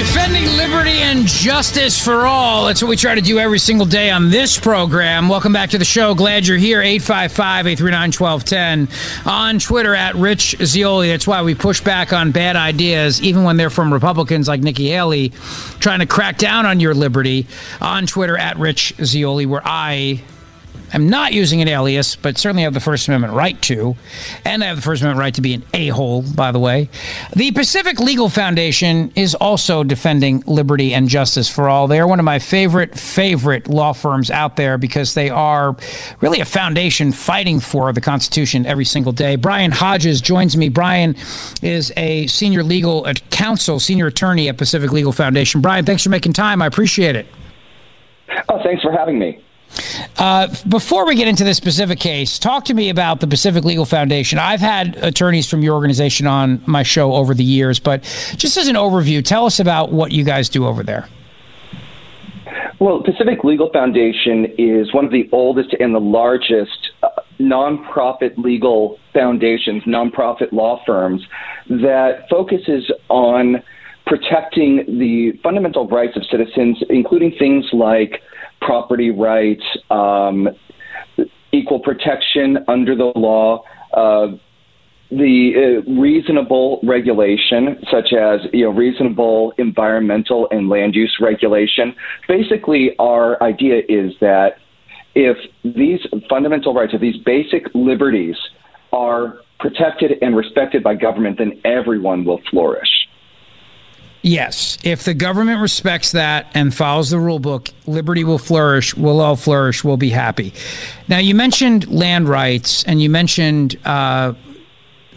Defending liberty and justice for all. That's what we try to do every single day on this program. Welcome back to the show. Glad you're here. 855 839 1210. On Twitter at Rich Zeoli. That's why we push back on bad ideas, even when they're from Republicans like Nikki Haley, trying to crack down on your liberty. On Twitter at Rich Zeoli, where I I'm not using an alias, but certainly have the First Amendment right to. And I have the First Amendment right to be an a hole, by the way. The Pacific Legal Foundation is also defending liberty and justice for all. They are one of my favorite, favorite law firms out there because they are really a foundation fighting for the Constitution every single day. Brian Hodges joins me. Brian is a senior legal counsel, senior attorney at Pacific Legal Foundation. Brian, thanks for making time. I appreciate it. Oh, thanks for having me. Uh, before we get into this specific case, talk to me about the Pacific Legal Foundation. I've had attorneys from your organization on my show over the years, but just as an overview, tell us about what you guys do over there. Well, Pacific Legal Foundation is one of the oldest and the largest uh, nonprofit legal foundations, nonprofit law firms that focuses on protecting the fundamental rights of citizens, including things like property rights, um, equal protection under the law, uh, the uh, reasonable regulation, such as you know reasonable environmental and land use regulation. Basically, our idea is that if these fundamental rights, if these basic liberties are protected and respected by government, then everyone will flourish. Yes, if the government respects that and follows the rule book, liberty will flourish. We'll all flourish. We'll be happy. Now, you mentioned land rights and you mentioned uh,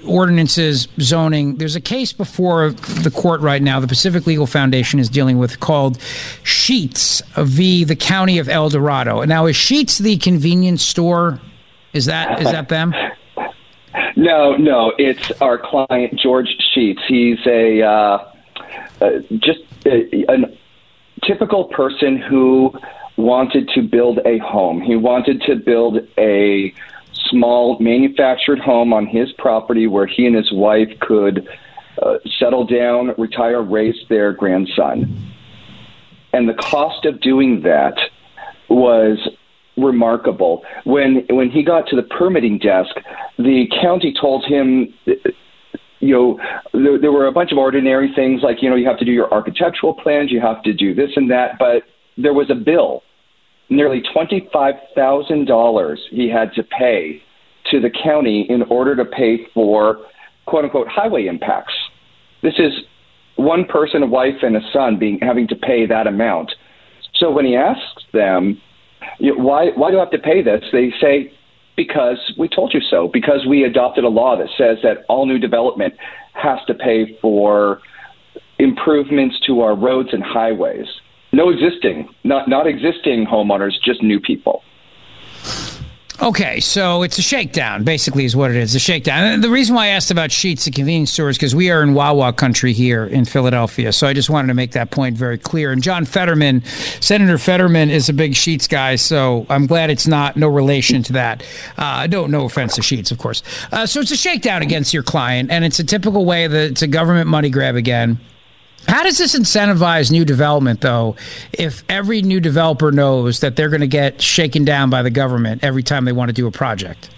ordinances, zoning. There's a case before the court right now. The Pacific Legal Foundation is dealing with called Sheetz v. the County of El Dorado. Now, is Sheetz the convenience store? Is that is that them? No, no, it's our client George Sheetz. He's a uh, just a, a typical person who wanted to build a home. He wanted to build a small manufactured home on his property where he and his wife could uh, settle down, retire, raise their grandson. And the cost of doing that was remarkable. When when he got to the permitting desk, the county told him you know, there, there were a bunch of ordinary things like, you know, you have to do your architectural plans, you have to do this and that, but there was a bill, nearly $25,000 he had to pay to the county in order to pay for quote unquote highway impacts. This is one person, a wife, and a son being having to pay that amount. So when he asks them, you know, why why do I have to pay this? They say, because we told you so, because we adopted a law that says that all new development has to pay for improvements to our roads and highways. No existing, not not existing homeowners, just new people. Okay, so it's a shakedown, basically, is what it is. A shakedown. And the reason why I asked about Sheetz at convenience stores because we are in Wawa country here in Philadelphia. So I just wanted to make that point very clear. And John Fetterman, Senator Fetterman, is a big Sheetz guy. So I'm glad it's not no relation to that. Uh, no, no offense to Sheetz, of course. Uh, so it's a shakedown against your client, and it's a typical way that it's a government money grab again. How does this incentivize new development, though, if every new developer knows that they're going to get shaken down by the government every time they want to do a project?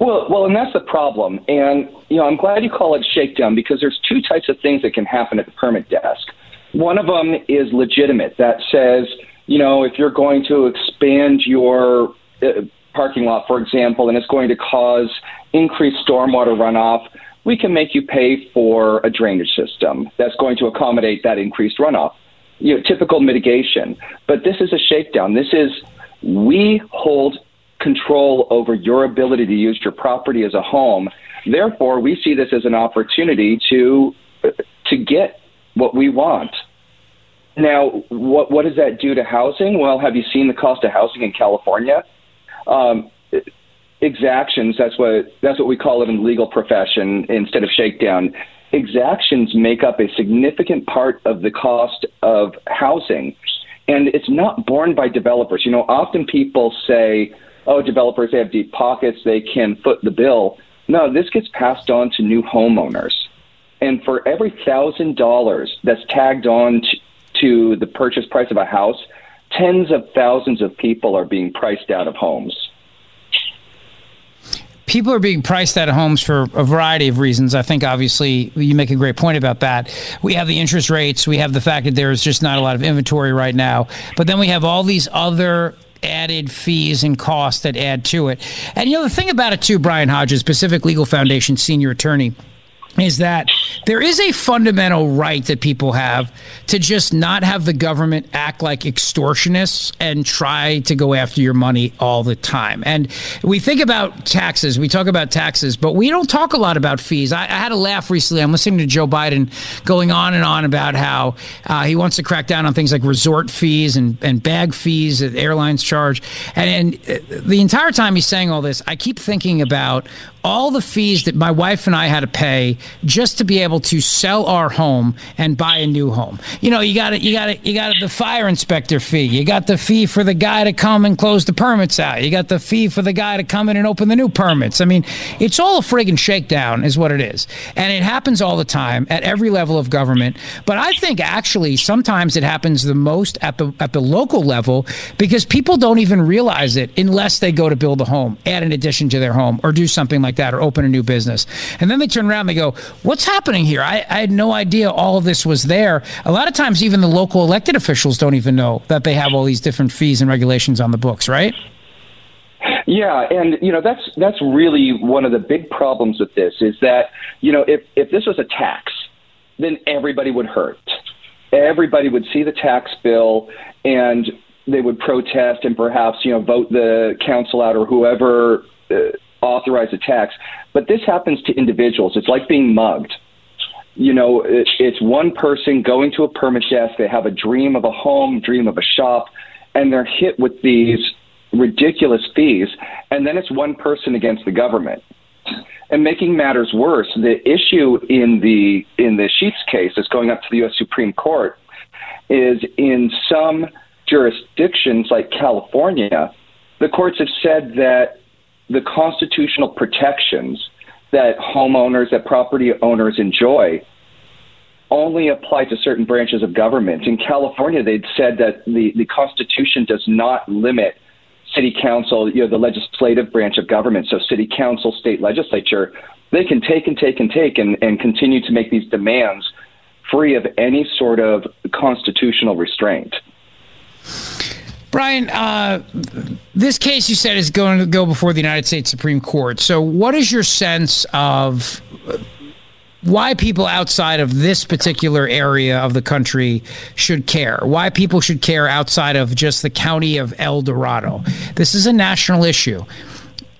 Well, well, and that's the problem. And you know, I'm glad you call it shakedown because there's two types of things that can happen at the permit desk. One of them is legitimate. That says, you know, if you're going to expand your uh, parking lot, for example, and it's going to cause increased stormwater runoff, we can make you pay for a drainage system that's going to accommodate that increased runoff. You know, typical mitigation. But this is a shakedown. This is we hold control over your ability to use your property as a home. Therefore, we see this as an opportunity to to get what we want. Now, what what does that do to housing? Well, have you seen the cost of housing in California? Um, exactions that's what that's what we call it in the legal profession instead of shakedown. Exactions make up a significant part of the cost of housing. And it's not borne by developers. You know often people say oh developers they have deep pockets they can foot the bill. No this gets passed on to new homeowners. And for every thousand dollars that's tagged on to, to the purchase price of a house tens of thousands of people are being priced out of homes people are being priced out of homes for a variety of reasons. I think obviously you make a great point about that. We have the interest rates, we have the fact that there's just not a lot of inventory right now, but then we have all these other added fees and costs that add to it. And you know the thing about it too, Brian Hodges, Pacific Legal Foundation senior attorney is that there is a fundamental right that people have to just not have the government act like extortionists and try to go after your money all the time. And we think about taxes, we talk about taxes, but we don't talk a lot about fees. I, I had a laugh recently. I'm listening to Joe Biden going on and on about how uh, he wants to crack down on things like resort fees and, and bag fees that airlines charge. And, and uh, the entire time he's saying all this, I keep thinking about all the fees that my wife and I had to pay just to be able to sell our home and buy a new home. You know, you got it, you got it, you got the fire inspector fee. You got the fee for the guy to come and close the permits out. You got the fee for the guy to come in and open the new permits. I mean, it's all a friggin' shakedown, is what it is, and it happens all the time at every level of government. But I think actually sometimes it happens the most at the at the local level because people don't even realize it unless they go to build a home, add an addition to their home, or do something like like that or open a new business. And then they turn around and they go, What's happening here? I, I had no idea all of this was there. A lot of times, even the local elected officials don't even know that they have all these different fees and regulations on the books, right? Yeah, and you know that's that's really one of the big problems with this is that you know if if this was a tax, then everybody would hurt. Everybody would see the tax bill and they would protest and perhaps you know vote the council out or whoever uh, authorize attacks. But this happens to individuals. It's like being mugged. You know, it, it's one person going to a permit desk. They have a dream of a home, dream of a shop, and they're hit with these ridiculous fees. And then it's one person against the government. And making matters worse, the issue in the in the Sheetz case that's going up to the U.S. Supreme Court is in some jurisdictions like California, the courts have said that the constitutional protections that homeowners, that property owners enjoy only apply to certain branches of government. In California, they'd said that the, the Constitution does not limit city council, you know, the legislative branch of government, so city council, state legislature, they can take and take and take and, and continue to make these demands free of any sort of constitutional restraint. Brian, uh, this case you said is going to go before the United States Supreme Court. So, what is your sense of why people outside of this particular area of the country should care? Why people should care outside of just the county of El Dorado? This is a national issue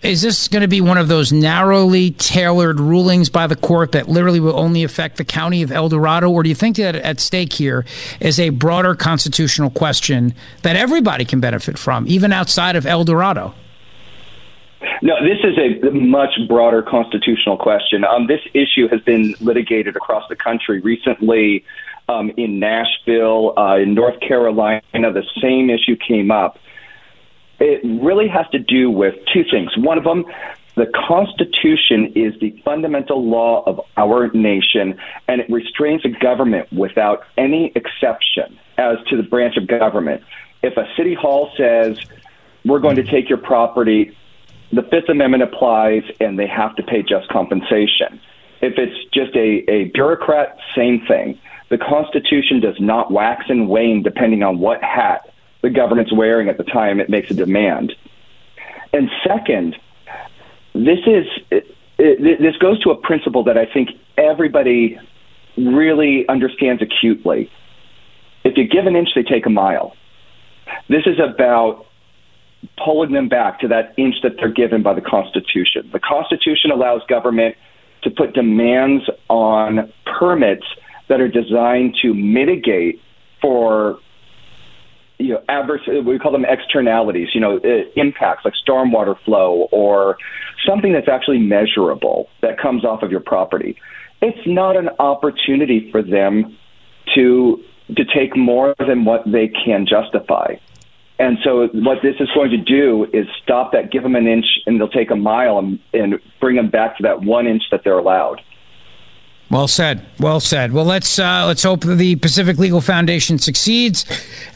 is this going to be one of those narrowly tailored rulings by the court that literally will only affect the county of El Dorado? Or do you think that at stake here is a broader constitutional question that everybody can benefit from, even outside of El Dorado? No, this is a much broader constitutional question. Um, this issue has been litigated across the country recently. Um, in Nashville, uh, in North Carolina, the same issue came up. It really has to do with two things. One of them, the Constitution is the fundamental law of our nation, and it restrains a government without any exception as to the branch of government. If a city hall says, we're going to take your property, the Fifth Amendment applies and they have to pay just compensation. If it's just a, a bureaucrat, same thing. The Constitution does not wax and wane depending on what hat the government's wearing at the time it makes a demand. And second, this is it, it, this goes to a principle that I think everybody really understands acutely. If you give an inch, they take a mile. This is about pulling them back to that inch that they're given by the Constitution. The Constitution allows government to put demands on permits that are designed to mitigate for you know adverse we call them externalities you know impacts like stormwater flow or something that's actually measurable that comes off of your property it's not an opportunity for them to to take more than what they can justify and so what this is going to do is stop that, give them an inch, and they'll take a mile and, and bring them back to that one inch that they're allowed. Well said. Well said. Well, let's uh, let's hope the Pacific Legal Foundation succeeds,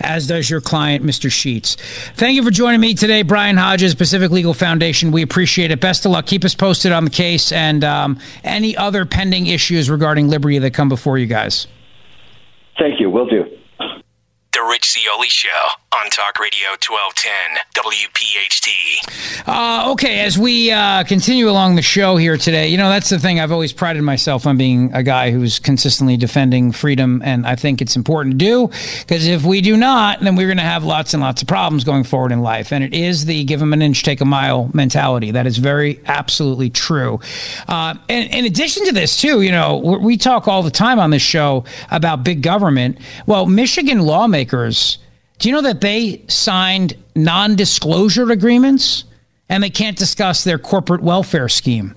as does your client, Mr. Sheetz. Thank you for joining me today, Brian Hodges, Pacific Legal Foundation. We appreciate it. Best of luck. Keep us posted on the case and um, any other pending issues regarding Liberty that come before you guys. Thank you. We'll do. The Rich Zeoli Show on Talk Radio 1210 WPHT. Uh, okay, as we uh, continue along the show here today, you know, that's the thing. I've always prided myself on being a guy who's consistently defending freedom, and I think it's important to do because if we do not, then we're going to have lots and lots of problems going forward in life. And it is the give them an inch, take a mile mentality. That is very absolutely true. Uh, and in addition to this, too, you know, we talk all the time on this show about big government. Well, Michigan lawmakers do you know that they signed non disclosure agreements and they can't discuss their corporate welfare scheme?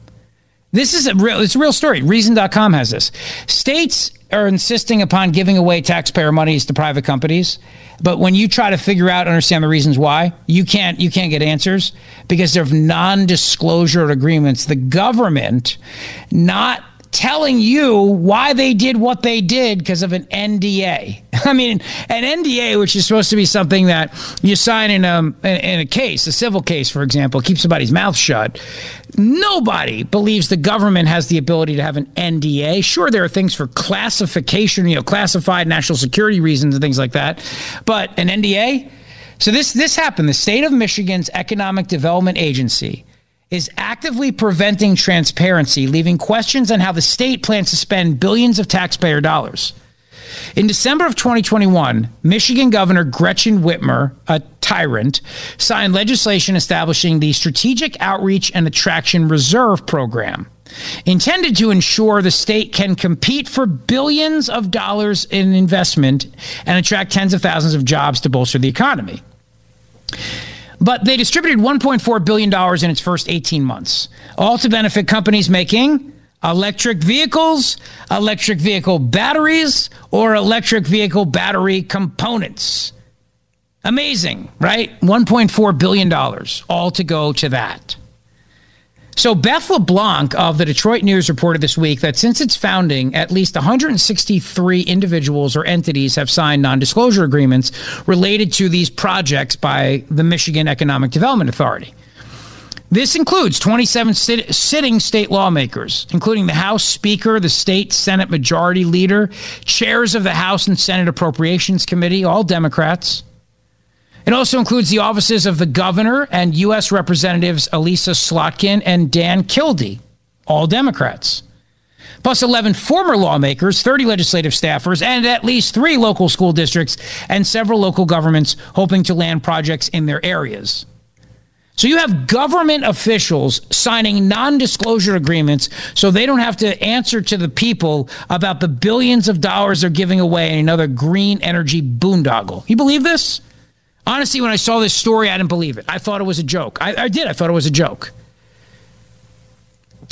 This is a real it's a real story. Reason.com has this. States are insisting upon giving away taxpayer monies to private companies, but when you try to figure out understand the reasons why, you can't you can't get answers because of non-disclosure agreements. The government not telling you why they did what they did because of an NDA. I mean, an NDA, which is supposed to be something that you sign in um, a, in a case, a civil case, for example, keep somebody's mouth shut. Nobody believes the government has the ability to have an NDA. Sure, there are things for classification, you know, classified national security reasons and things like that, but an NDA? So this this happened. The state of Michigan's Economic Development Agency is actively preventing transparency, leaving questions on how the state plans to spend billions of taxpayer dollars. In December of 2021, Michigan Governor Gretchen Whitmer, a tyrant, signed legislation establishing the Strategic Outreach and Attraction Reserve Program, intended to ensure the state can compete for billions of dollars in investment and attract tens of thousands of jobs to bolster the economy. But they distributed $1.4 billion in its first 18 months, all to benefit companies making electric vehicles, electric vehicle batteries, or electric vehicle battery components. Amazing, right? $1.4 billion, all to go to that. So, Beth LeBlanc of the Detroit News reported this week that since its founding, at least 163 individuals or entities have signed non disclosure agreements related to these projects by the Michigan Economic Development Authority. This includes 27 sit- sitting state lawmakers, including the House Speaker, the state Senate Majority Leader, chairs of the House and Senate Appropriations Committee, all Democrats. It also includes the offices of the governor and U.S. Representatives Elissa Slotkin and Dan Kildee, all Democrats. Plus 11 former lawmakers, 30 legislative staffers, and at least three local school districts and several local governments hoping to land projects in their areas. So you have government officials signing non disclosure agreements so they don't have to answer to the people about the billions of dollars they're giving away in another green energy boondoggle. You believe this? Honestly, when I saw this story, I didn't believe it. I thought it was a joke. I, I did. I thought it was a joke.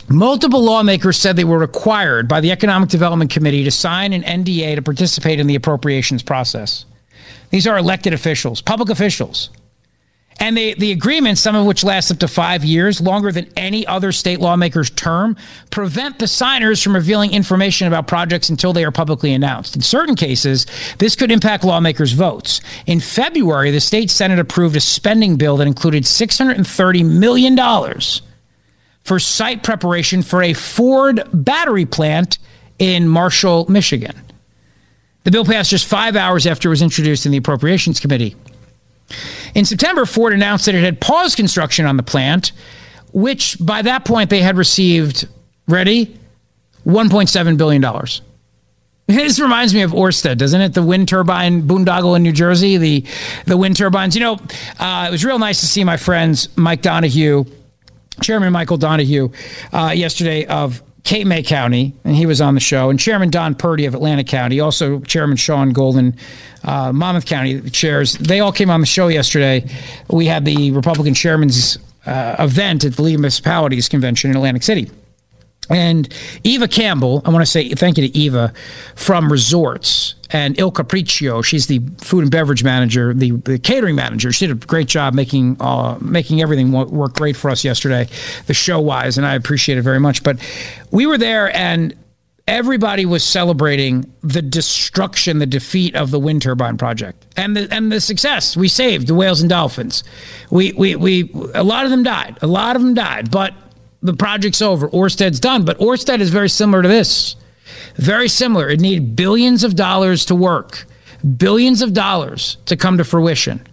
Multiple lawmakers said they were required by the Economic Development Committee to sign an NDA to participate in the appropriations process. These are elected officials, public officials. And they, the agreements, some of which last up to five years, longer than any other state lawmaker's term, prevent the signers from revealing information about projects until they are publicly announced. In certain cases, this could impact lawmakers' votes. In February, the state Senate approved a spending bill that included $630 million for site preparation for a Ford battery plant in Marshall, Michigan. The bill passed just five hours after it was introduced in the Appropriations Committee. In September, Ford announced that it had paused construction on the plant, which by that point they had received, ready, $1.7 billion. This reminds me of Orsted, doesn't it? The wind turbine boondoggle in New Jersey, the, the wind turbines. You know, uh, it was real nice to see my friends Mike Donahue, Chairman Michael Donahue, uh, yesterday of May County, and he was on the show, and Chairman Don Purdy of Atlantic County, also Chairman Sean Golden, uh, Monmouth County chairs. They all came on the show yesterday. We had the Republican chairman's uh, event at the League of Municipalities Convention in Atlantic City. And Eva Campbell, I want to say thank you to Eva from Resorts and Il Capriccio. She's the food and beverage manager, the, the catering manager. She did a great job making uh, making everything work great for us yesterday, the show wise, and I appreciate it very much. But we were there and everybody was celebrating the destruction, the defeat of the wind turbine project, and the and the success. We saved the whales and dolphins. We we we a lot of them died. A lot of them died, but the project's over. Orsted's done. But Orsted is very similar to this. Very similar. It needed billions of dollars to work, billions of dollars to come to fruition.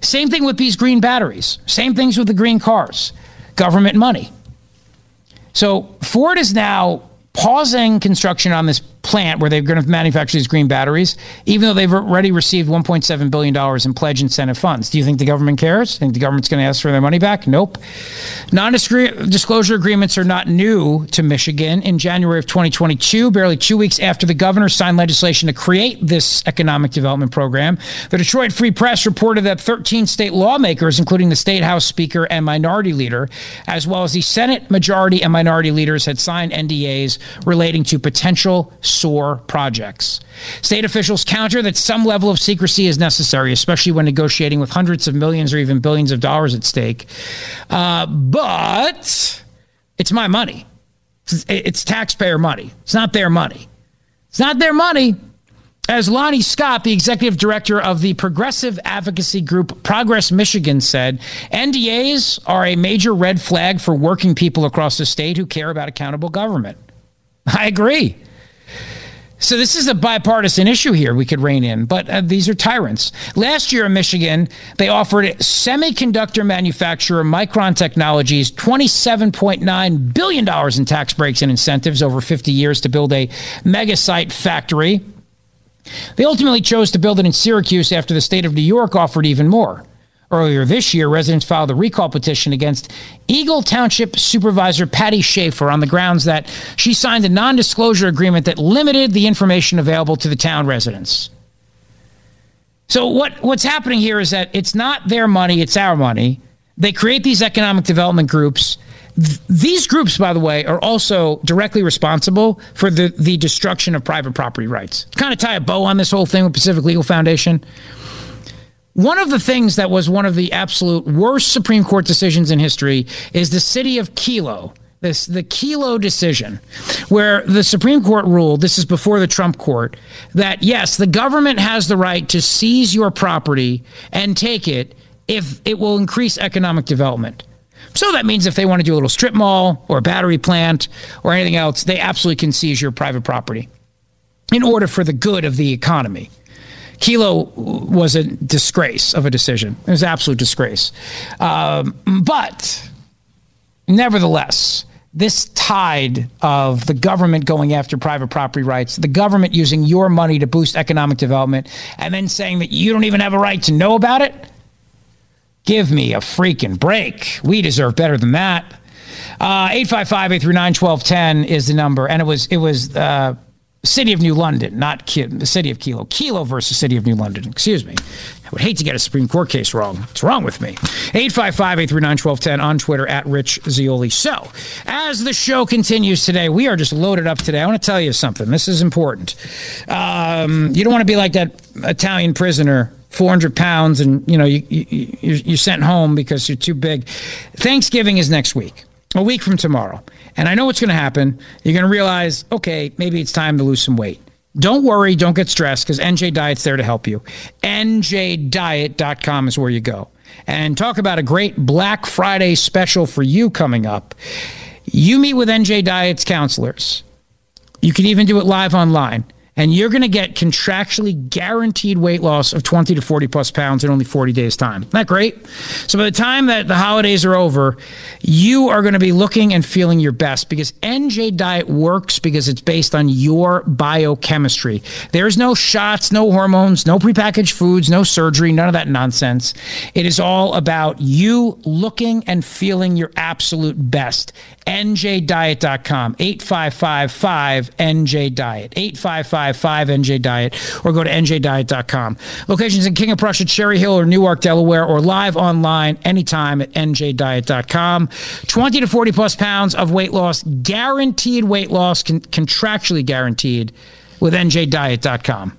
Same thing with these green batteries. Same things with the green cars. Government money. So Ford is now pausing construction on this plant where they're going to manufacture these green batteries, even though they've already received $1.7 billion in pledge incentive funds. Do you think the government cares? Think the government's going to ask for their money back? Nope. Non disclosure agreements are not new to Michigan. In January of 2022, barely two weeks after the governor signed legislation to create this economic development program, the Detroit Free Press reported that 13 state lawmakers, including the state House Speaker and Minority Leader, as well as the Senate Majority and Minority Leaders, had signed NDAs relating to potential SOAR projects. State officials counter that some level of secrecy is necessary, especially when negotiating with hundreds of millions or even billions of dollars at stake. Uh, but it's my money. It's, it's taxpayer money. It's not their money. It's not their money. As Lonnie Scott, the executive director of the progressive advocacy group Progress Michigan, said, NDAs are a major red flag for working people across the state who care about accountable government. I agree. So this is a bipartisan issue here we could rein in, but uh, these are tyrants. Last year in Michigan, they offered semiconductor manufacturer Micron Technologies $27.9 billion in tax breaks and incentives over 50 years to build a mega site factory. They ultimately chose to build it in Syracuse after the state of New York offered even more. Earlier this year, residents filed a recall petition against Eagle Township Supervisor Patty Schaefer on the grounds that she signed a non disclosure agreement that limited the information available to the town residents. So, what, what's happening here is that it's not their money, it's our money. They create these economic development groups. Th- these groups, by the way, are also directly responsible for the, the destruction of private property rights. Kind of tie a bow on this whole thing with Pacific Legal Foundation. One of the things that was one of the absolute worst Supreme Court decisions in history is the city of Kelo. This the Kelo decision, where the Supreme Court ruled, this is before the Trump court, that yes, the government has the right to seize your property and take it if it will increase economic development. So that means if they want to do a little strip mall or a battery plant or anything else, they absolutely can seize your private property in order for the good of the economy. Kelo was a disgrace of a decision. It was an absolute disgrace. Um, but nevertheless, this tide of the government going after private property rights, the government using your money to boost economic development, and then saying that you don't even have a right to know about it, give me a freaking break. We deserve better than that. Uh, 855 839 1210 is the number. And it was, it was, uh, City of New London, not Ki- the City of Kelo. Kelo versus City of New London. Excuse me. I would hate to get a Supreme Court case wrong. What's wrong with me? 855 839 1210 on Twitter at Rich Zeoli. So, as the show continues today, we are just loaded up today. I want to tell you something. This is important. Um, you don't want to be like that Italian prisoner 400 pounds and you know you, you you're sent home because you're too big thanksgiving is next week a week from tomorrow. And i know what's going to happen. You're going to realize okay maybe it's time to lose some weight. Don't worry don't get stressed because nj diet's there to help you. Njdiet.com is where you go. And talk about a great black friday special for you coming up. You meet with nj diet's counselors. You can even do it live online and you're going to get contractually guaranteed weight loss of 20 to 40 plus pounds in only 40 days time. Isn't that great? So by the time that the holidays are over, you are going to be looking and feeling your best because NJ diet works because it's based on your biochemistry. There's no shots, no hormones, no prepackaged foods, no surgery, none of that nonsense. It is all about you looking and feeling your absolute best. NJDiet.com, 855 NJ Diet, 855 NJ Diet, or go to NJDiet.com. Locations in King of Prussia, Cherry Hill, or Newark, Delaware, or live online anytime at NJDiet.com. 20 to 40 plus pounds of weight loss, guaranteed weight loss, con- contractually guaranteed with NJDiet.com.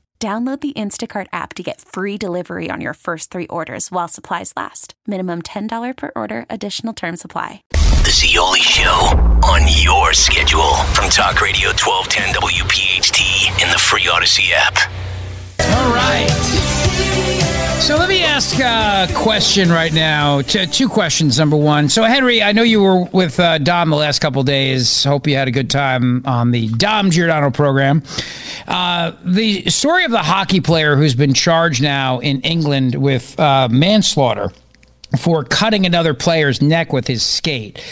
Download the Instacart app to get free delivery on your first three orders while supplies last. Minimum $10 per order, additional term supply. The Zeoli Show on your schedule from Talk Radio 1210 WPHT in the free Odyssey app. All right. So let me ask a question right now. Two questions. Number one. So, Henry, I know you were with uh, Dom the last couple days. Hope you had a good time on the Dom Giordano program. Uh, the story of the hockey player who's been charged now in England with uh, manslaughter for cutting another player's neck with his skate.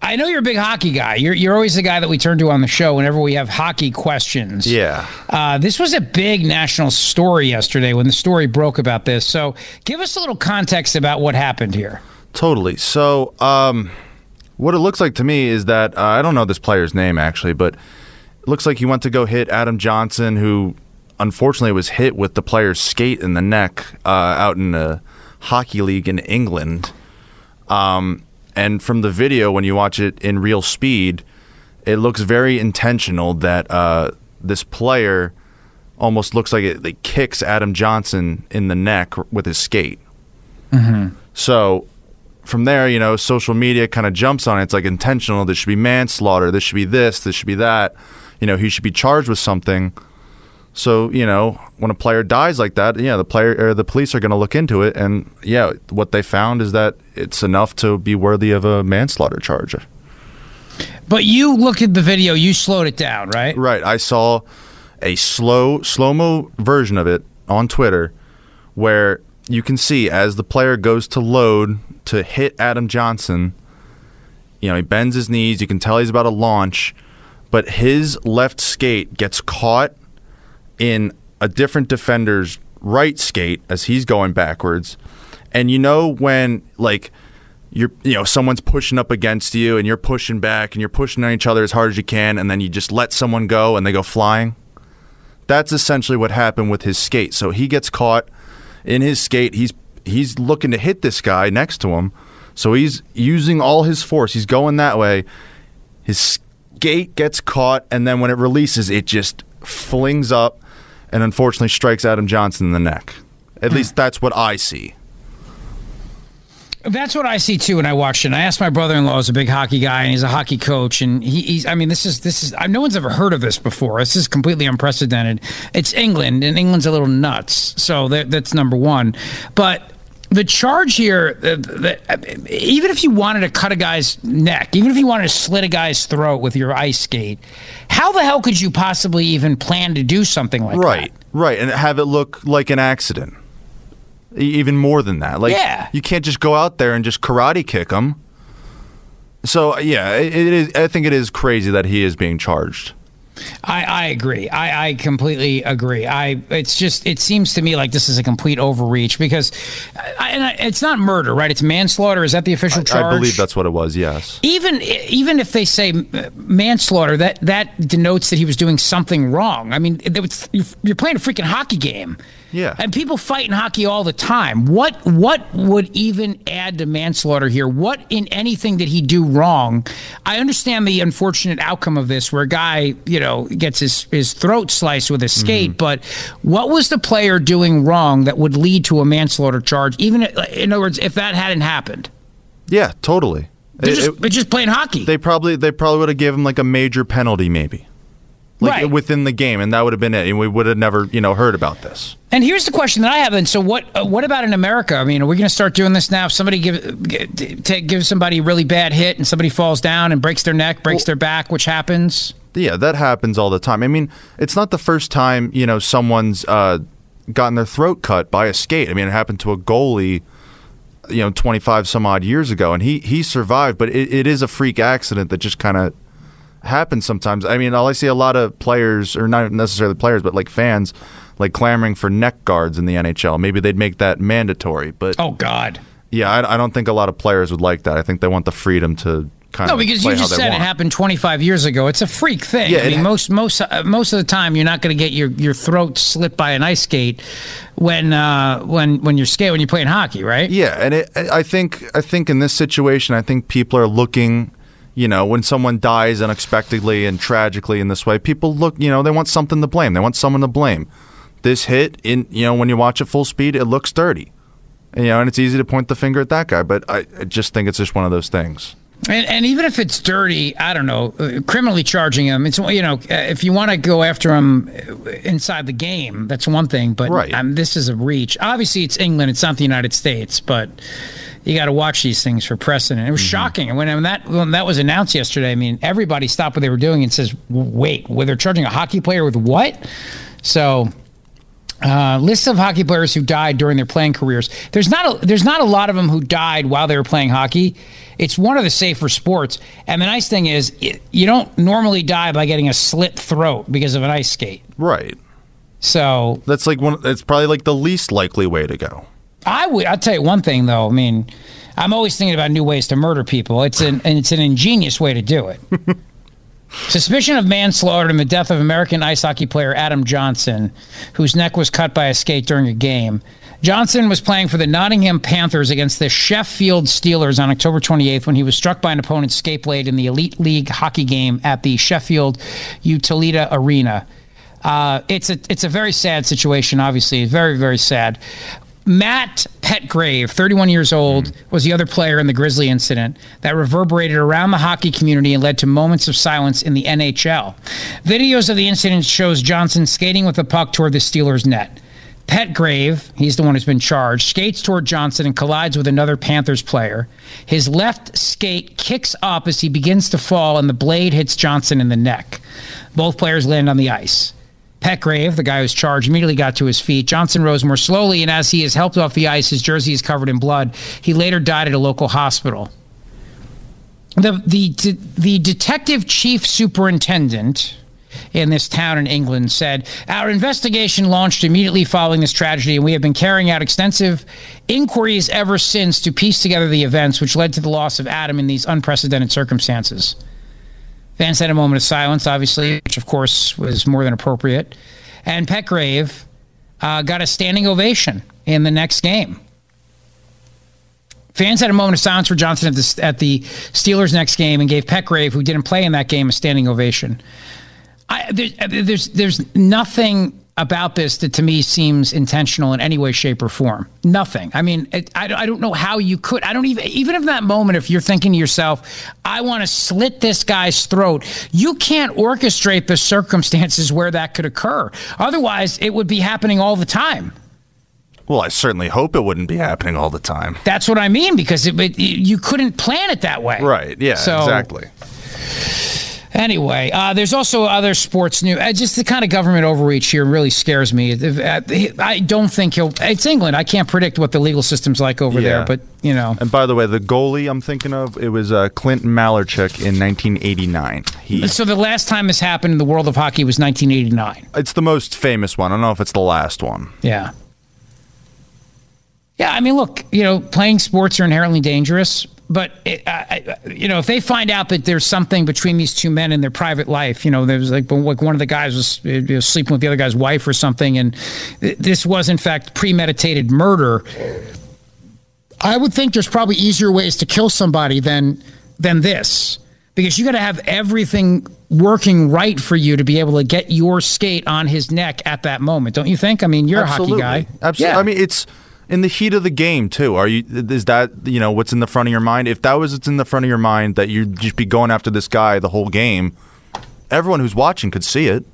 I know you're a big hockey guy. You're, you're always the guy that we turn to on the show whenever we have hockey questions. Yeah. Uh, this was a big national story yesterday when the story broke about this. So give us a little context about what happened here. Totally. So, um, what it looks like to me is that uh, I don't know this player's name actually, but it looks like he went to go hit Adam Johnson, who unfortunately was hit with the player's skate in the neck uh, out in a hockey league in England. Um, and from the video, when you watch it in real speed, it looks very intentional that uh, this player almost looks like it, it kicks Adam Johnson in the neck with his skate. Mm-hmm. So from there, you know, social media kind of jumps on it. It's like intentional. This should be manslaughter. This should be this. This should be that. You know, he should be charged with something. So you know, when a player dies like that, yeah, the player or the police are going to look into it, and yeah, what they found is that it's enough to be worthy of a manslaughter charge. But you looked at the video, you slowed it down, right? Right. I saw a slow slow mo version of it on Twitter, where you can see as the player goes to load to hit Adam Johnson. You know, he bends his knees. You can tell he's about to launch, but his left skate gets caught in a different defender's right skate as he's going backwards. And you know when like you're you know someone's pushing up against you and you're pushing back and you're pushing on each other as hard as you can and then you just let someone go and they go flying. That's essentially what happened with his skate. So he gets caught in his skate. He's he's looking to hit this guy next to him. So he's using all his force. He's going that way. His skate gets caught and then when it releases it just flings up and unfortunately strikes Adam Johnson in the neck. At hmm. least that's what I see. That's what I see too when I watched it. And I asked my brother-in-law, who's a big hockey guy, and he's a hockey coach, and he, he's. I mean, this is this is. No one's ever heard of this before. This is completely unprecedented. It's England, and England's a little nuts. So that, that's number one. But the charge here, the, the, even if you wanted to cut a guy's neck, even if you wanted to slit a guy's throat with your ice skate, how the hell could you possibly even plan to do something like right, that? Right, right, and have it look like an accident. Even more than that, like Yeah. you can't just go out there and just karate kick him. So yeah, it is. I think it is crazy that he is being charged. I, I agree. I, I completely agree. I it's just it seems to me like this is a complete overreach because, I, and I, it's not murder, right? It's manslaughter. Is that the official charge? I believe that's what it was. Yes. even even if they say uh, manslaughter, that that denotes that he was doing something wrong. I mean, was- you're playing a freaking hockey game. Yeah. And people fight in hockey all the time. What what would even add to manslaughter here? What in anything did he do wrong? I understand the unfortunate outcome of this, where a guy you know gets his his throat sliced with a skate. But what was the player doing wrong that would lead to a manslaughter charge? Even in other words, if that hadn't happened, Yeah, totally. they're It- just, it- they're just playing hockey. they probably they probably would have given him like a major penalty, maybe, like Right. within the game, and that would have been it, and we would have never you know heard about this. And here's the question that I have. And so, what uh, what about in America? I mean, are we going to start doing this now? If somebody give give, take, give somebody a really bad hit, and somebody falls down and breaks their neck, breaks their back, which happens. Yeah, that happens all the time. I mean, it's not the first time you know someone's uh, gotten their throat cut by a skate. I mean, it happened to a goalie, you know, twenty five some odd years ago, and he he survived. But it, it is a freak accident that just kind of happens sometimes. I mean, all I see a lot of players, or not necessarily players, but like fans, like clamoring for neck guards in the NHL. Maybe they'd make that mandatory. But Oh God. yeah, I, I don't think a lot of players would like that. I think they want the freedom to kind No, of because you just said it happened 25 years ago. It's a freak thing. Yeah, I mean, it- most most uh, most of the time, you're not going to get your, your throat slit by an ice skate when uh, when when you're skate when you're playing hockey, right? Yeah, and it, I think I think in this situation, I think people are looking. You know, when someone dies unexpectedly and tragically in this way, people look. You know, they want something to blame. They want someone to blame. This hit in. You know, when you watch it full speed, it looks dirty. You know, and it's easy to point the finger at that guy, but I, I just think it's just one of those things. And, and even if it's dirty, I don't know, uh, criminally charging him. It's you know, uh, if you want to go after him uh, inside the game, that's one thing. But Right. um, this is a reach. Obviously, it's England. It's not the United States. But you got to watch these things for precedent. It was shocking. And when, when that when that was announced yesterday, I mean, everybody stopped what they were doing and says, "Wait, were they charging a hockey player with what?" So uh, list of hockey players who died during their playing careers. There's not a, there's not a lot of them who died while they were playing hockey. It's one of the safer sports, and the nice thing is y- you don't normally die by getting a slit throat because of an ice skate. Right. So That's like one. It's probably like the least likely way to go. I would. I'll tell you one thing though. I mean, I'm always thinking about new ways to murder people. It's an and it's an ingenious way to do it. Suspicion of manslaughter in the death of American ice hockey player Adam Johnson, whose neck was cut by a skate during a game. Johnson was playing for the Nottingham Panthers against the Sheffield Steelers on October 28th when he was struck by an opponent's skate blade in the Elite League hockey game at the Sheffield Utilita Arena. Uh, it's a it's a very sad situation. Obviously, very very sad. Matt Petgrave, 31 years old, was the other player in the grisly incident that reverberated around the hockey community and led to moments of silence in the NHL. Videos of the incident shows Johnson skating with the puck toward the Steelers' net. Petgrave, he's the one who's been charged, skates toward Johnson and collides with another Panthers player. His left skate kicks up as he begins to fall, and the blade hits Johnson in the neck. Both players land on the ice. Petgrave, the guy who's charged, immediately got to his feet. Johnson rose more slowly, and as he is helped off the ice, his jersey is covered in blood. He later died at a local hospital. The, the, the detective chief superintendent in this town in England said, Our investigation launched immediately following this tragedy, and we have been carrying out extensive inquiries ever since to piece together the events which led to the loss of Adam in these unprecedented circumstances. Vance had a moment of silence, obviously, which of course was more than appropriate. And Petgrave uh, got a standing ovation in the next game. Fans had a moment of silence for Johnson at the, at the Steelers' next game and gave Petgrave, who didn't play in that game, a standing ovation. I, there, there's there's nothing about this that to me seems intentional in any way, shape, or form. Nothing. I mean, it, I, I don't know how you could. I don't even, even in that moment, if you're thinking to yourself, I want to slit this guy's throat, you can't orchestrate the circumstances where that could occur. Otherwise, it would be happening all the time. Well, I certainly hope it wouldn't be happening all the time. That's what I mean, because it, it, you couldn't plan it that way. Right. Yeah, So- exactly. Anyway, uh, there's also other sports news. Uh, just the kind of government overreach here really scares me. Uh, I don't think he'll. It's England. I can't predict what the legal system's like over there, but you know. And by the way, the goalie I'm thinking of, it was uh, Clinton Malarchuk in 1989. He, So the last time this happened in the world of hockey was 1989. it's the most famous one. I don't know if it's the last one. Yeah. Yeah, I mean, look, you know, playing sports are inherently dangerous, but it, I, I, you know, if they find out that there's something between these two men in their private life, you know, there was like, like one of the guys was sleeping with the other guy's wife or something, and th- this was in fact premeditated murder. I would think there's probably easier ways to kill somebody than than this because you got to have everything working right for you to be able to get your skate on his neck at that moment, don't you think? I mean, you're Absolutely. a hockey guy. Absolutely. Yeah. I mean, it's in the heat of the game too. Are you? Is that you know what's in the front of your mind? If that was what's in the front of your mind, that you'd just be going after this guy the whole game. Everyone who's watching could see it.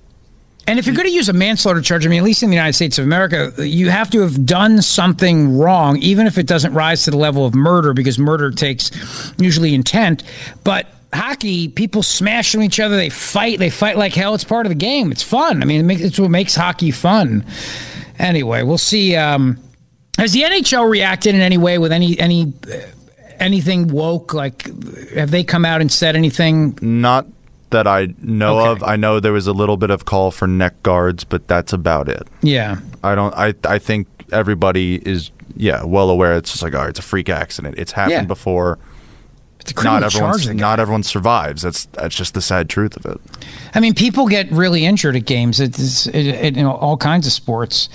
And if you're going to use a manslaughter charge, I mean, at least in the United States of America, you have to have done something wrong, even if it doesn't rise to the level of murder, because murder takes usually intent. But hockey, people smash into each other, they fight, they fight like hell. It's part of the game. It's fun. I mean, it's what makes hockey fun. Anyway, we'll see. Um, has the NHL reacted in any way with any any uh, anything woke? Like, have they come out and said anything? Not that I know of. I know there was a little bit of call for neck guards, but that's about it. Yeah. I don't. I I think everybody is yeah well aware. It's just like, all right, it's a freak accident. It's happened Yeah. before. Not everyone. charge the guy. Not everyone survives. That's that's just the sad truth of it. I mean, people get really injured at games. It's it, it, you know, all kinds of sports.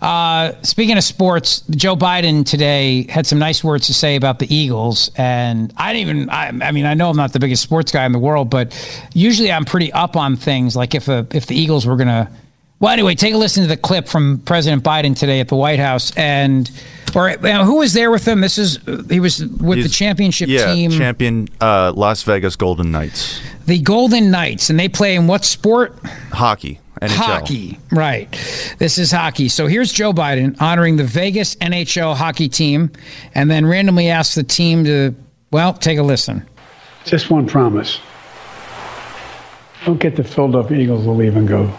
Uh, speaking of sports, Joe Biden today had some nice words to say about the Eagles, and I didn't even. I, I mean, I know I'm not the biggest sports guy in the world, but usually I'm pretty up on things. Like if a, if the Eagles were gonna. Well, anyway, take a listen to the clip from President Biden today at the White House, and or uh, who was there with him? This is he was with the championship yeah, team, champion uh, Las Vegas Golden Knights the Golden Knights, and they play in what sport? hockey. NHL. Hockey, right. This is hockey. So here's Joe Biden honoring the Vegas NHL hockey team and then randomly asks the team to, well, take a listen. Just one promise. Don't get the Philadelphia Eagles to leave and go.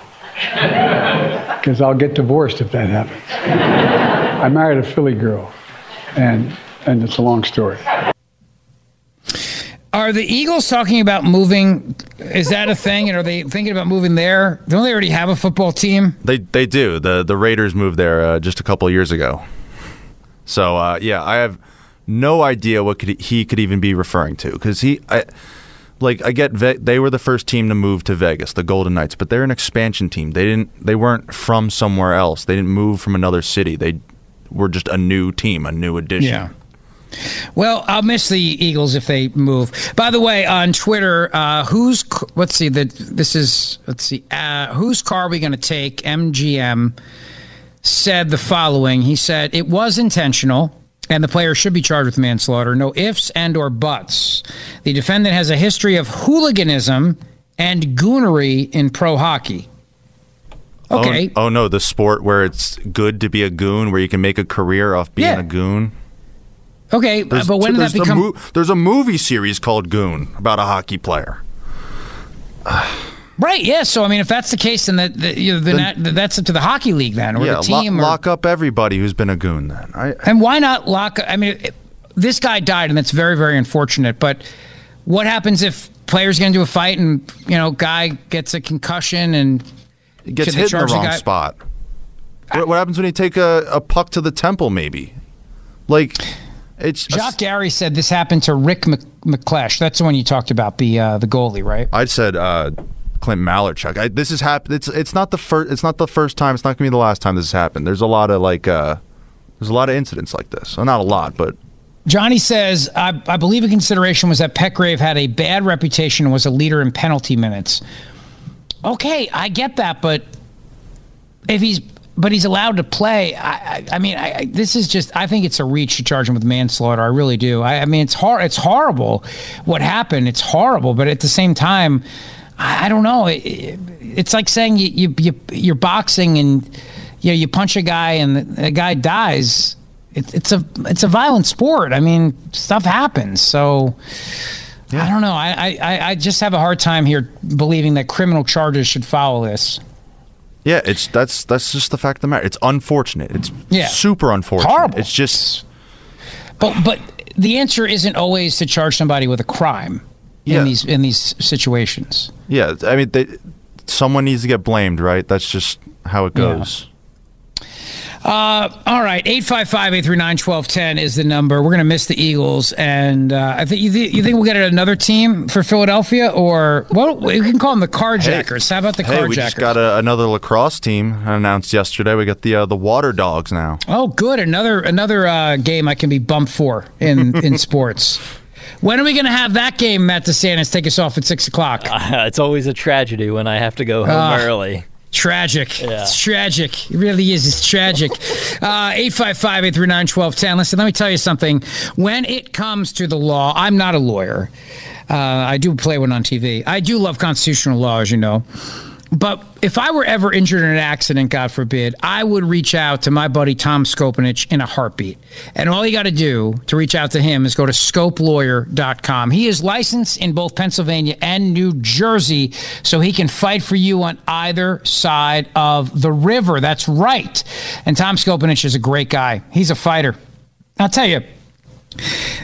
Because I'll get divorced if that happens. I married a Philly girl, and and it's a long story. Are the Eagles talking about moving? Is that a thing? And are they thinking about moving there? Don't they already have a football team? They they do. the The Raiders moved there uh, just a couple of years ago. So uh, yeah, I have no idea what could he could even be referring to because he, I, like, I get Ve- they were the first team to move to Vegas, the Golden Knights, but they're an expansion team. They didn't. They weren't from somewhere else. They didn't move from another city. They were just a new team, a new addition. Yeah. Well, I'll miss the Eagles if they move. By the way, on Twitter, uh, who's let's see that this is let's see uh, whose car are we going to take? MGM said the following. He said it was intentional and the player should be charged with manslaughter. No ifs and or buts. The defendant has a history of hooliganism and goonery in pro hockey. Oh, okay. Oh, oh, no, the sport where it's good to be a goon, where you can make a career off being Yeah. a goon. Okay, uh, There's, but when did that a become? mo- there's a movie series called Goon about a hockey player. Right. Yeah. So I mean, if that's the case, then that, that you know, then that, that's up to the hockey league then, or yeah, the team. lo- or, lock up everybody who's been a goon. Then I, and why not lock? I mean, it, this guy died, and that's very, very unfortunate. But what happens if players get into a fight and you know, guy gets a concussion and gets hit in the wrong guy- spot. What, what happens when you take a, a puck to the temple? Maybe, like it's. Jacques Gary said this happened to Rick Mc, McClesh. That's the one you talked about, the uh, the goalie, right? I said uh, Clint Malarchuk. I, this has happened. It's it's not the first. It's not the first time. It's not gonna be the last time this has happened. There's a lot of like. Uh, there's a lot of incidents like this. Well, not a lot, but Johnny says, I, I believe a consideration was that Petgrave had a bad reputation and was a leader in penalty minutes. Okay, I get that, but if he's but he's allowed to play. I, I, I mean, I, this is just. I think it's a reach to charge him with manslaughter. I really do. I, I mean, it's hor- It's horrible what happened. It's horrible, but at the same time, I, I don't know. It, it- it's like saying you, you you you're boxing and you know you punch a guy and the, guy dies. It, it's a it's a violent sport. I mean, stuff happens. So. I don't know. I, I, I just have a hard time here believing that criminal charges should follow this. yeah, it's that's that's just the fact of the matter. It's unfortunate. It's Yeah. super unfortunate. Horrible. It's just But but the answer isn't always to charge somebody with a crime Yeah. in these in these situations. yeah. I mean, they, someone needs to get blamed, right? That's just how it goes. Uh, all right, 855-839-1210 is the number. We're going to miss the Eagles, and uh, I think you, th- you think we'll get another team for Philadelphia, or well, we can call them the Carjackers. How about the hey, we just Carjackers? got a, another lacrosse team announced yesterday. We got the uh, the Water Dogs now. Oh, good. Another another uh, game I can be bumped for in in sports. When are we going to have that game, Matt DeSantis? Take us off at six o'clock. Uh, it's always a tragedy when I have to go home Ah. early. Tragic. Yeah. It's tragic. It really is. It's tragic. Uh, 855 839 1210. Listen, let me tell you something. When it comes to the law, I'm not a lawyer. Uh, I do play one on TV. I do love constitutional law, as you know. But if I were ever injured in an accident, God forbid, I would reach out to my buddy Tom Skopanich in a heartbeat. And all you got to do to reach out to him is go to scopelawyer.com. He is licensed in both Pennsylvania and New Jersey, so he can fight for you on either side of the river. That's right. And Tom Skopanich is a great guy. He's a fighter. I'll tell you,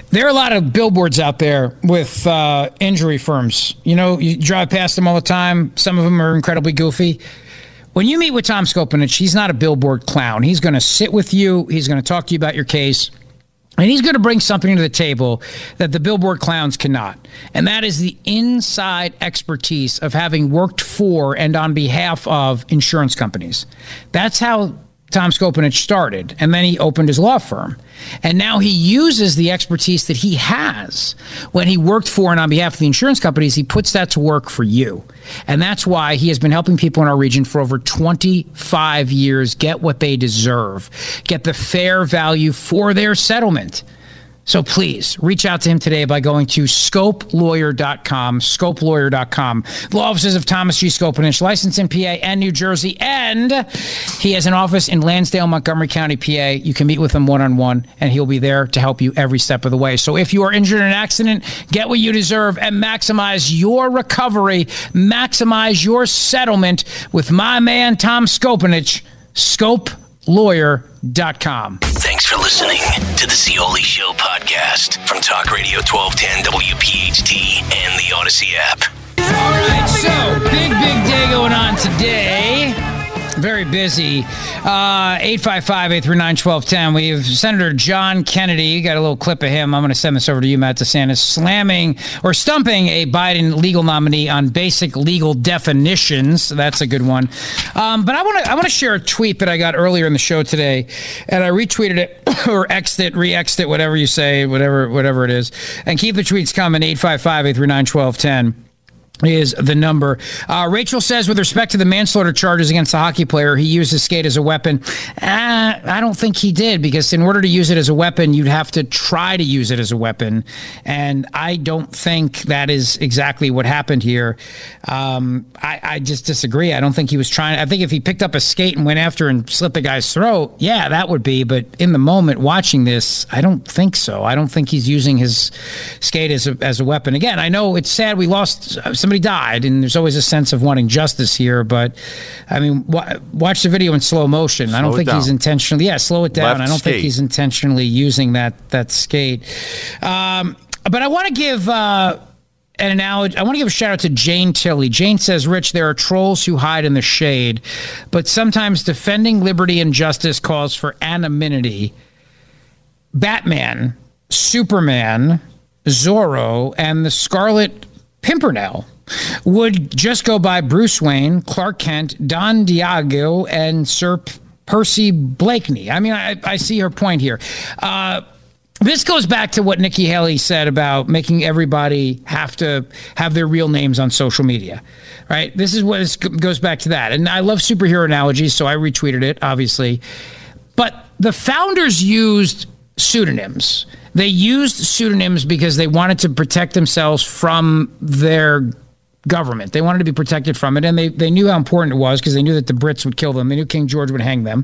there are a lot of billboards out there with uh, injury firms. You know, you drive past them all the time. Some of them are incredibly goofy. When you meet with Tom Skopanich, he's not a billboard clown. He's going to sit with you. He's going to talk to you about your case. And he's going to bring something to the table that the billboard clowns cannot. And that is the inside expertise of having worked for and on behalf of insurance companies. That's how Tom Skopanich started. And then he opened his law firm. And now he uses the expertise that he has when he worked for and on behalf of the insurance companies, he puts that to work for you. And that's why he has been helping people in our region for over 25 years get what they deserve, get the fair value for their settlement. So please reach out to him today by going to scopelawyer.com, scopelawyer.com. The law offices of Thomas G. Skopanich, licensed in PA and New Jersey, and he has an office in Lansdale, Montgomery County, PA. You can meet with him one on one, and he'll be there to help you every step of the way. So if you are injured in an accident, get what you deserve and maximize your recovery, maximize your settlement with my man, Tom Skopanich, scopelawyer.com. Thanks for listening to the Zeoli Show podcast from Talk Radio 1210 WPHT and the Audacy app. All right, so big, big day going on today. Very busy. Uh, 855 839 1210. We have Senator John Kennedy. You got a little clip of him. I'm going to send this over to you, Matt DeSantis, slamming or stumping a Biden legal nominee on basic legal definitions. That's a good one. Um, but I want to I want to share a tweet that I got earlier in the show today, and I retweeted it or xed it, re-xed it, whatever you say, whatever whatever it is, and keep the tweets coming. 855 839 1210. Is the number. Uh, Rachel says, with respect to the manslaughter charges against the hockey player, he used his skate as a weapon. Uh, I don't think he did because in order to use it as a weapon, you'd have to try to use it as a weapon. And I don't think that is exactly what happened here. Um, I, I just disagree. I don't think he was trying. I think if he picked up a skate and went after and slit the guy's throat, yeah, that would be. But in the moment watching this, I don't think so. I don't think he's using his skate as a, as a weapon. Again, I know it's sad we lost somebody died, and there's always a sense of wanting justice here. But I mean, wa- watch the video in slow motion. I don't Slow think he's intentionally. Yeah, slow it down. Left I don't think he's intentionally using that that skate. Um, but I want to give. Uh, an analogy. I want to give a shout out to Jane Tilley. Jane says, Rich, there are trolls who hide in the shade, but sometimes defending liberty and justice calls for anonymity. Batman, Superman, Zorro, and the Scarlet Pimpernel would just go by Bruce Wayne, Clark Kent, Don Diego, and Sir Percy Blakeney. I mean, I, I see her point here. Uh, this goes back to what Nikki Haley said about making everybody have to have their real names on social media, right? This is what goes back to that. And I love superhero analogies, so I retweeted it, obviously. But the founders used pseudonyms. They used pseudonyms because they wanted to protect themselves from their government. They wanted to be protected from it, and they, they knew how important it was because they knew that the Brits would kill them. They knew King George would hang them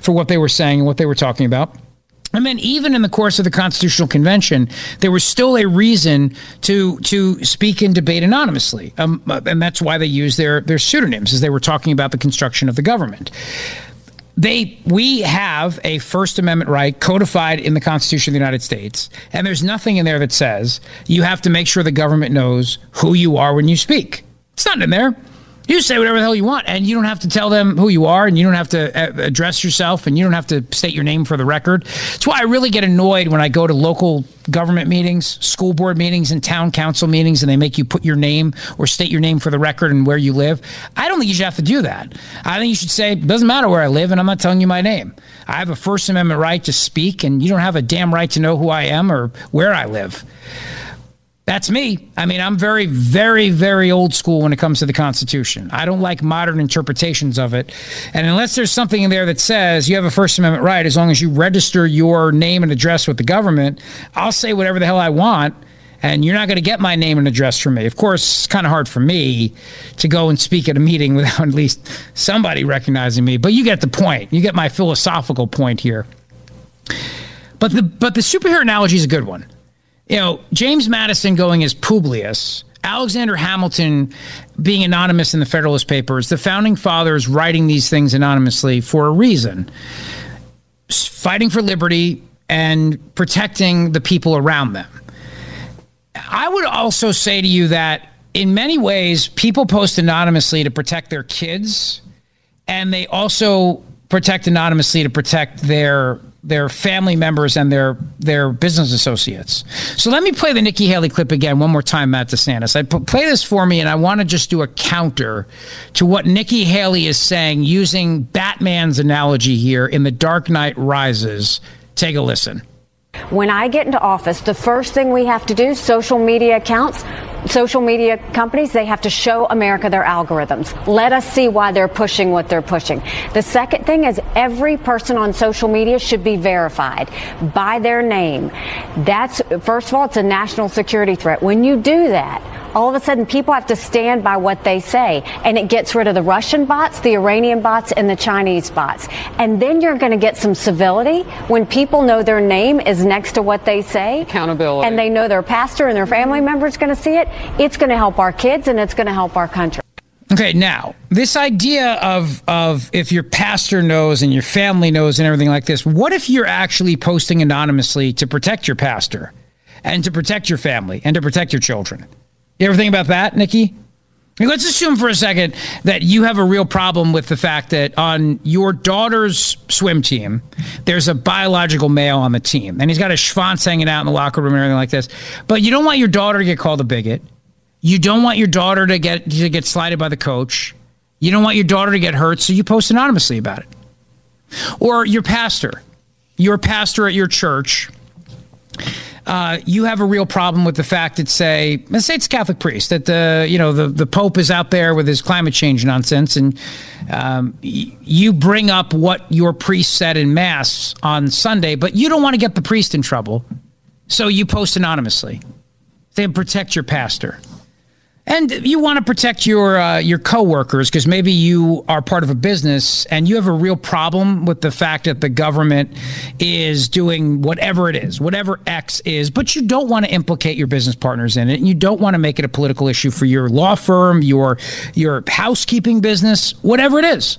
for what they were saying and what they were talking about. And then, even in the course of the Constitutional Convention, there was still a reason to to speak and debate anonymously, um, and that's why they used their their pseudonyms as they were talking about the construction of the government they we have a first amendment right codified in the constitution of the united states and there's nothing in there that says you have to make sure the government knows who you are when you speak. It's not in there you say whatever the hell you want and you don't have to tell them who you are and you don't have to uh, address yourself and you don't have to state your name for the record. That's why i really get annoyed when i go to local government meetings school board meetings and town council meetings and they make you put your name or state your name for the record and where you live. I don't think you should have to do that. I think you should say it doesn't matter where i live and i'm not telling you my name. I have a first amendment right to speak and you don't have a damn right to know who i am or where i live that's me. I mean, I'm very, very, very old school when it comes to the Constitution. I don't like modern interpretations of it. And unless there's something in there that says you have a First Amendment right, as long as you register your name and address with the government, I'll say whatever the hell I want. And you're not going to get my name and address from me. Of course, it's kind of hard for me to go and speak at a meeting without at least somebody recognizing me. But you get the point. You get my philosophical point here. But the but the superhero analogy is a good one you know, James Madison going as Publius, Alexander Hamilton being anonymous in the Federalist Papers, the founding fathers writing these things anonymously for a reason, fighting for liberty and protecting the people around them. I would also say to you that in many ways, people post anonymously to protect their kids, and they also protect anonymously to protect their their family members and their their business associates. So let me play the Nikki Haley clip again one more time, Matt DeSantis. I play this for me, and I want to just do a counter to what Nikki Haley is saying using Batman's analogy here in The Dark Knight Rises. Take a listen. When I get into office, the first thing we have to do, social media accounts, social media companies, they have to show America their algorithms. Let us see why they're pushing what they're pushing. The second thing is every person on social media should be verified by their name. That's, first of all, it's a national security threat. When you do that, all of a sudden people have to stand by what they say and it gets rid of the Russian bots, the Iranian bots and the Chinese bots. And then you're going to get some civility when people know their name is next to what they say. Accountability. And they know their pastor and their family mm-hmm. members going to see it. It's going to help our kids and it's going to help our country. Okay, now this idea of of if your pastor knows and your family knows and everything like this, what if you're actually posting anonymously to protect your pastor and to protect your family and to protect your children? You ever think about that, Nikki? Let's assume for a second that you have a real problem with the fact that on your daughter's swim team, there's a biological male on the team, and he's got a schwanz hanging out in the locker room and everything like this. But you don't want your daughter to get called a bigot. You don't want your daughter to get to get slighted by the coach. You don't want your daughter to get hurt, so you post anonymously about it. Or your pastor, your pastor at your church uh, you have a real problem with the fact that, say, let's say it's a Catholic priest, that the you know the the Pope is out there with his climate change nonsense, and um, y- you bring up what your priest said in mass on Sunday, but you don't want to get the priest in trouble, so you post anonymously. Then protect your pastor. And you want to protect your uh, your coworkers because maybe you are part of a business and you have a real problem with the fact that the government is doing whatever it is, whatever X is, but you don't want to implicate your business partners in it, and you don't want to make it a political issue for your law firm, your your housekeeping business, whatever it is.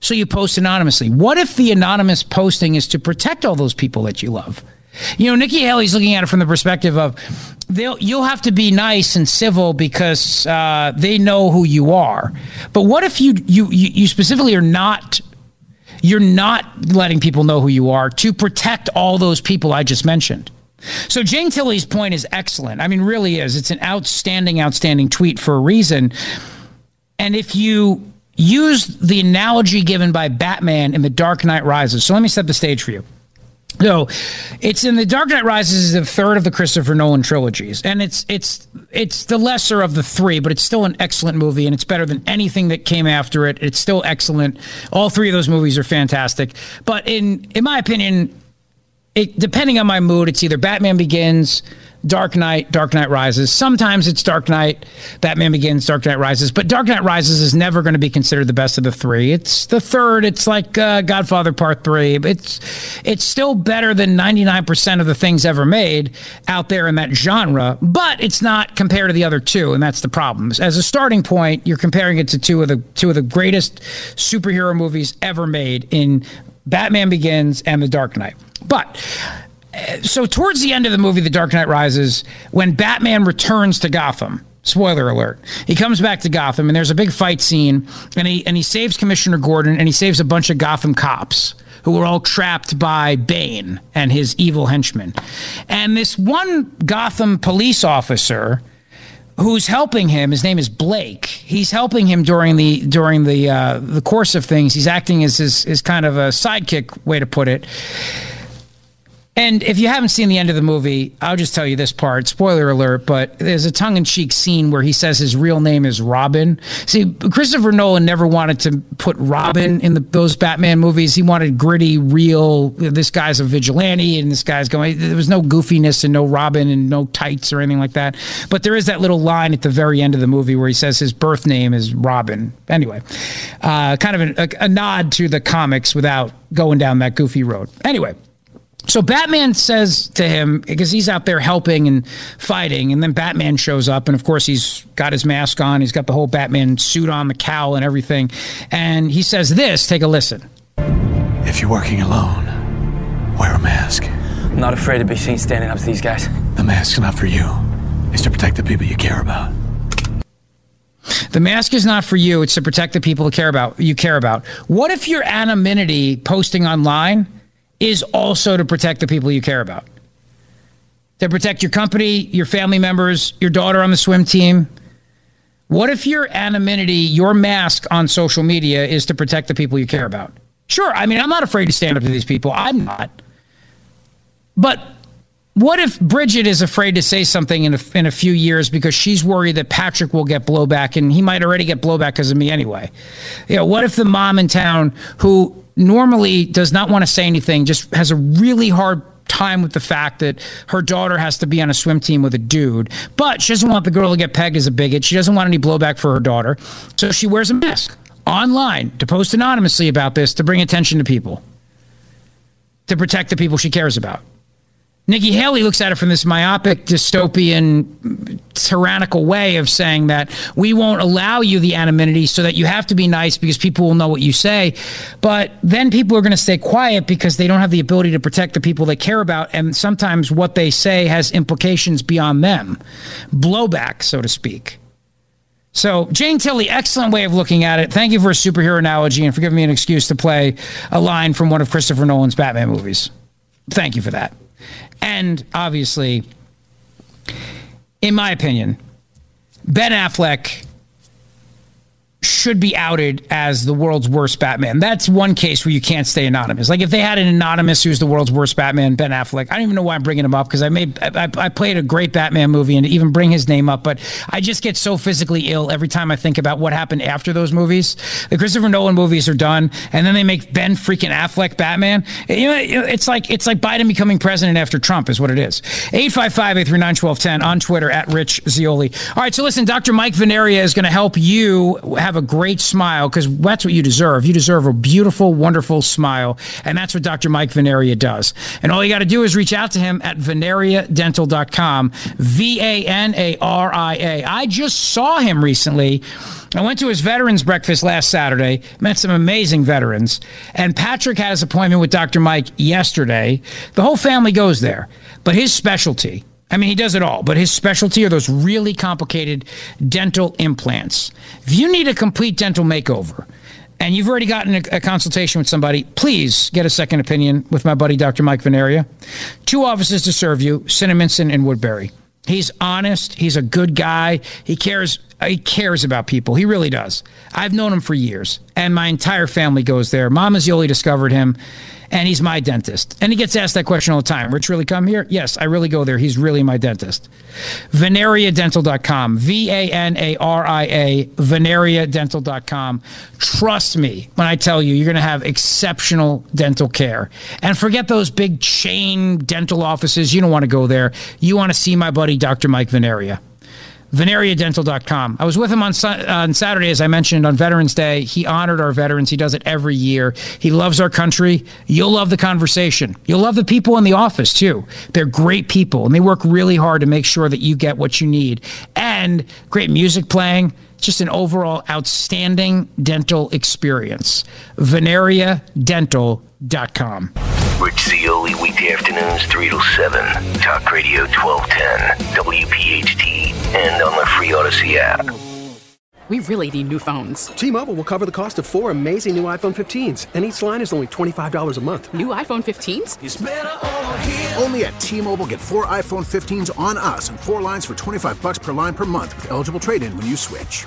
So you post anonymously. What if the anonymous posting is to protect all those people that you love? You know, Nikki Haley's looking at it from the perspective of they'll you'll have to be nice and civil because uh, they know who you are. But what if you you you specifically are not you're not letting people know who you are to protect all those people I just mentioned. So Jane Tilley's point is excellent. I mean, really is. It's an outstanding, outstanding tweet for a reason. And if you use the analogy given by Batman in The Dark Knight Rises, so let me set the stage for you. So, it's in the Dark Knight Rises is the third of the Christopher Nolan trilogies, and it's it's it's the lesser of the three, but it's still an excellent movie, and it's better than anything that came after it. It's still excellent. All three of those movies are fantastic. But in in my opinion, it, depending on my mood, it's either Batman Begins, Dark Knight, Dark Knight Rises. Sometimes it's Dark Knight, Batman Begins, Dark Knight Rises. But Dark Knight Rises is never going to be considered the best of the three. It's the third. It's like uh, Godfather Part Three. It's it's still better than ninety nine percent of the things ever made out there in that genre. But it's not compared to the other two, and that's the problem. As a starting point, you're comparing it to two of the two of the greatest superhero movies ever made in Batman Begins and The Dark Knight. But so towards the end of the movie the dark knight rises when batman returns to gotham spoiler alert he comes back to gotham and there's a big fight scene and he and he saves commissioner gordon and he saves a bunch of gotham cops who were all trapped by bane and his evil henchmen. And this one gotham police officer who's helping him his name is blake he's helping him during the during the uh, the course of things. He's acting as his, his kind of a sidekick way to put it and if you haven't seen the end of the movie, I'll just tell you this part. Spoiler alert, but there's a tongue in cheek scene where he says his real name is Robin. See, Christopher Nolan never wanted to put Robin in the, those Batman movies. He wanted gritty, real, this guy's a vigilante and this guy's going, there was no goofiness and no Robin and no tights or anything like that. But there is that little line at the very end of the movie where he says his birth name is Robin. Anyway, uh, kind of a, a nod to the comics without going down that goofy road. Anyway. So Batman says to him because he's out there helping and fighting, and then Batman shows up, and of course he's got his mask on, he's got the whole Batman suit on, the cowl, and everything, and he says this. Take a listen. If you're working alone, wear a mask. I'm not afraid to be seen standing up to these guys. The mask's not for you. It's to protect the people you care about. The mask is not for you; it's to protect the people you care about. You care about. What if your anonymity posting online? Is also to protect the people you care about. To protect your company, your family members, your daughter on the swim team. What if your anonymity, your mask on social media is to protect the people you care about? Sure, I mean, I'm not afraid to stand up to these people. I'm not. But what if Bridget is afraid to say something in a, in a few years because she's worried that Patrick will get blowback and he might already get blowback because of me anyway? You know, what if the mom in town who normally does not want to say anything just has a really hard time with the fact that her daughter has to be on a swim team with a dude, but she doesn't want the girl to get pegged as a bigot. She doesn't want any blowback for her daughter. So she wears a mask online to post anonymously about this to bring attention to people, to protect the people she cares about. Nikki Haley looks at it from this myopic, dystopian, tyrannical way of saying that we won't allow you the anonymity so that you have to be nice because people will know what you say. But then people are going to stay quiet because they don't have the ability to protect the people they care about. And sometimes what they say has implications beyond them, blowback, so to speak. So, Jane Tilley, excellent way of looking at it. Thank you for a superhero analogy and for giving me an excuse to play a line from one of Christopher Nolan's Batman movies. Thank you for that. And obviously, in my opinion, Ben Affleck should be outed as the world's worst Batman. That's one case where you can't stay anonymous. Like if they had an anonymous who's the world's worst Batman, Ben Affleck. I don't even know why I'm bringing him up because I made I, I played a great Batman movie and even bring his name up, but I just get so physically ill every time I think about what happened after those movies. The Christopher Nolan movies are done, and then they make Ben freaking Affleck Batman. You know, it's like it's like Biden becoming president after Trump is what it is. 855-839-1210 on Twitter at Rich Zeoli. All right, so listen, Dr. Mike Vanaria is going to help you have a great smile because that's what you deserve. You deserve a beautiful, wonderful smile, and that's what Dr. Mike Vanaria does. And all you got to do is reach out to him at vanariadental.com. V A N A R I A. I just saw him recently. I went to his veterans breakfast last Saturday, met some amazing veterans, and Patrick had his appointment with Dr. Mike yesterday. The whole family goes there, but his specialty, I mean, he does it all, but his specialty are those really complicated dental implants. If you need a complete dental makeover, and you've already gotten a, a, consultation with somebody, please get a second opinion with my buddy Dr. Mike Vanaria. Two offices to serve you, Cinnaminson and Woodbury. He's honest. He's a good guy. He cares. Uh, he cares about people. He really does. I've known him for years, and my entire family goes there. Mama Zeoli discovered him, and he's my dentist. And he gets asked that question all the time. Rich really come here? Yes, I really go there. He's really my dentist. Vanariadental.com. V A N A R I A. Vanariadental.com. Trust me when I tell you, you're going to have exceptional dental care. And forget those big chain dental offices. You don't want to go there. You want to see my buddy, Dr. Mike Vanaria vanariadental.com. I was with him on, on Saturday, as I mentioned, on Veterans Day. He honored our veterans. He does it every year. He loves our country. You'll love the conversation. You'll love the people in the office, too. They're great people, and they work really hard to make sure that you get what you need. And great music playing. Just an overall outstanding dental experience. VanariaDental.com. Rich Zeoli, weekday afternoons, 3 to 7. Talk Radio 1210, WPHT, and on the free Audacy app. We really need new phones. T-Mobile will cover the cost of four amazing new iPhone 15s, and each line is only $25 a month. New iPhone 15s? Only at T-Mobile get four iPhone 15s on us and four lines for 25 bucks per line per month with eligible trade-in when you switch.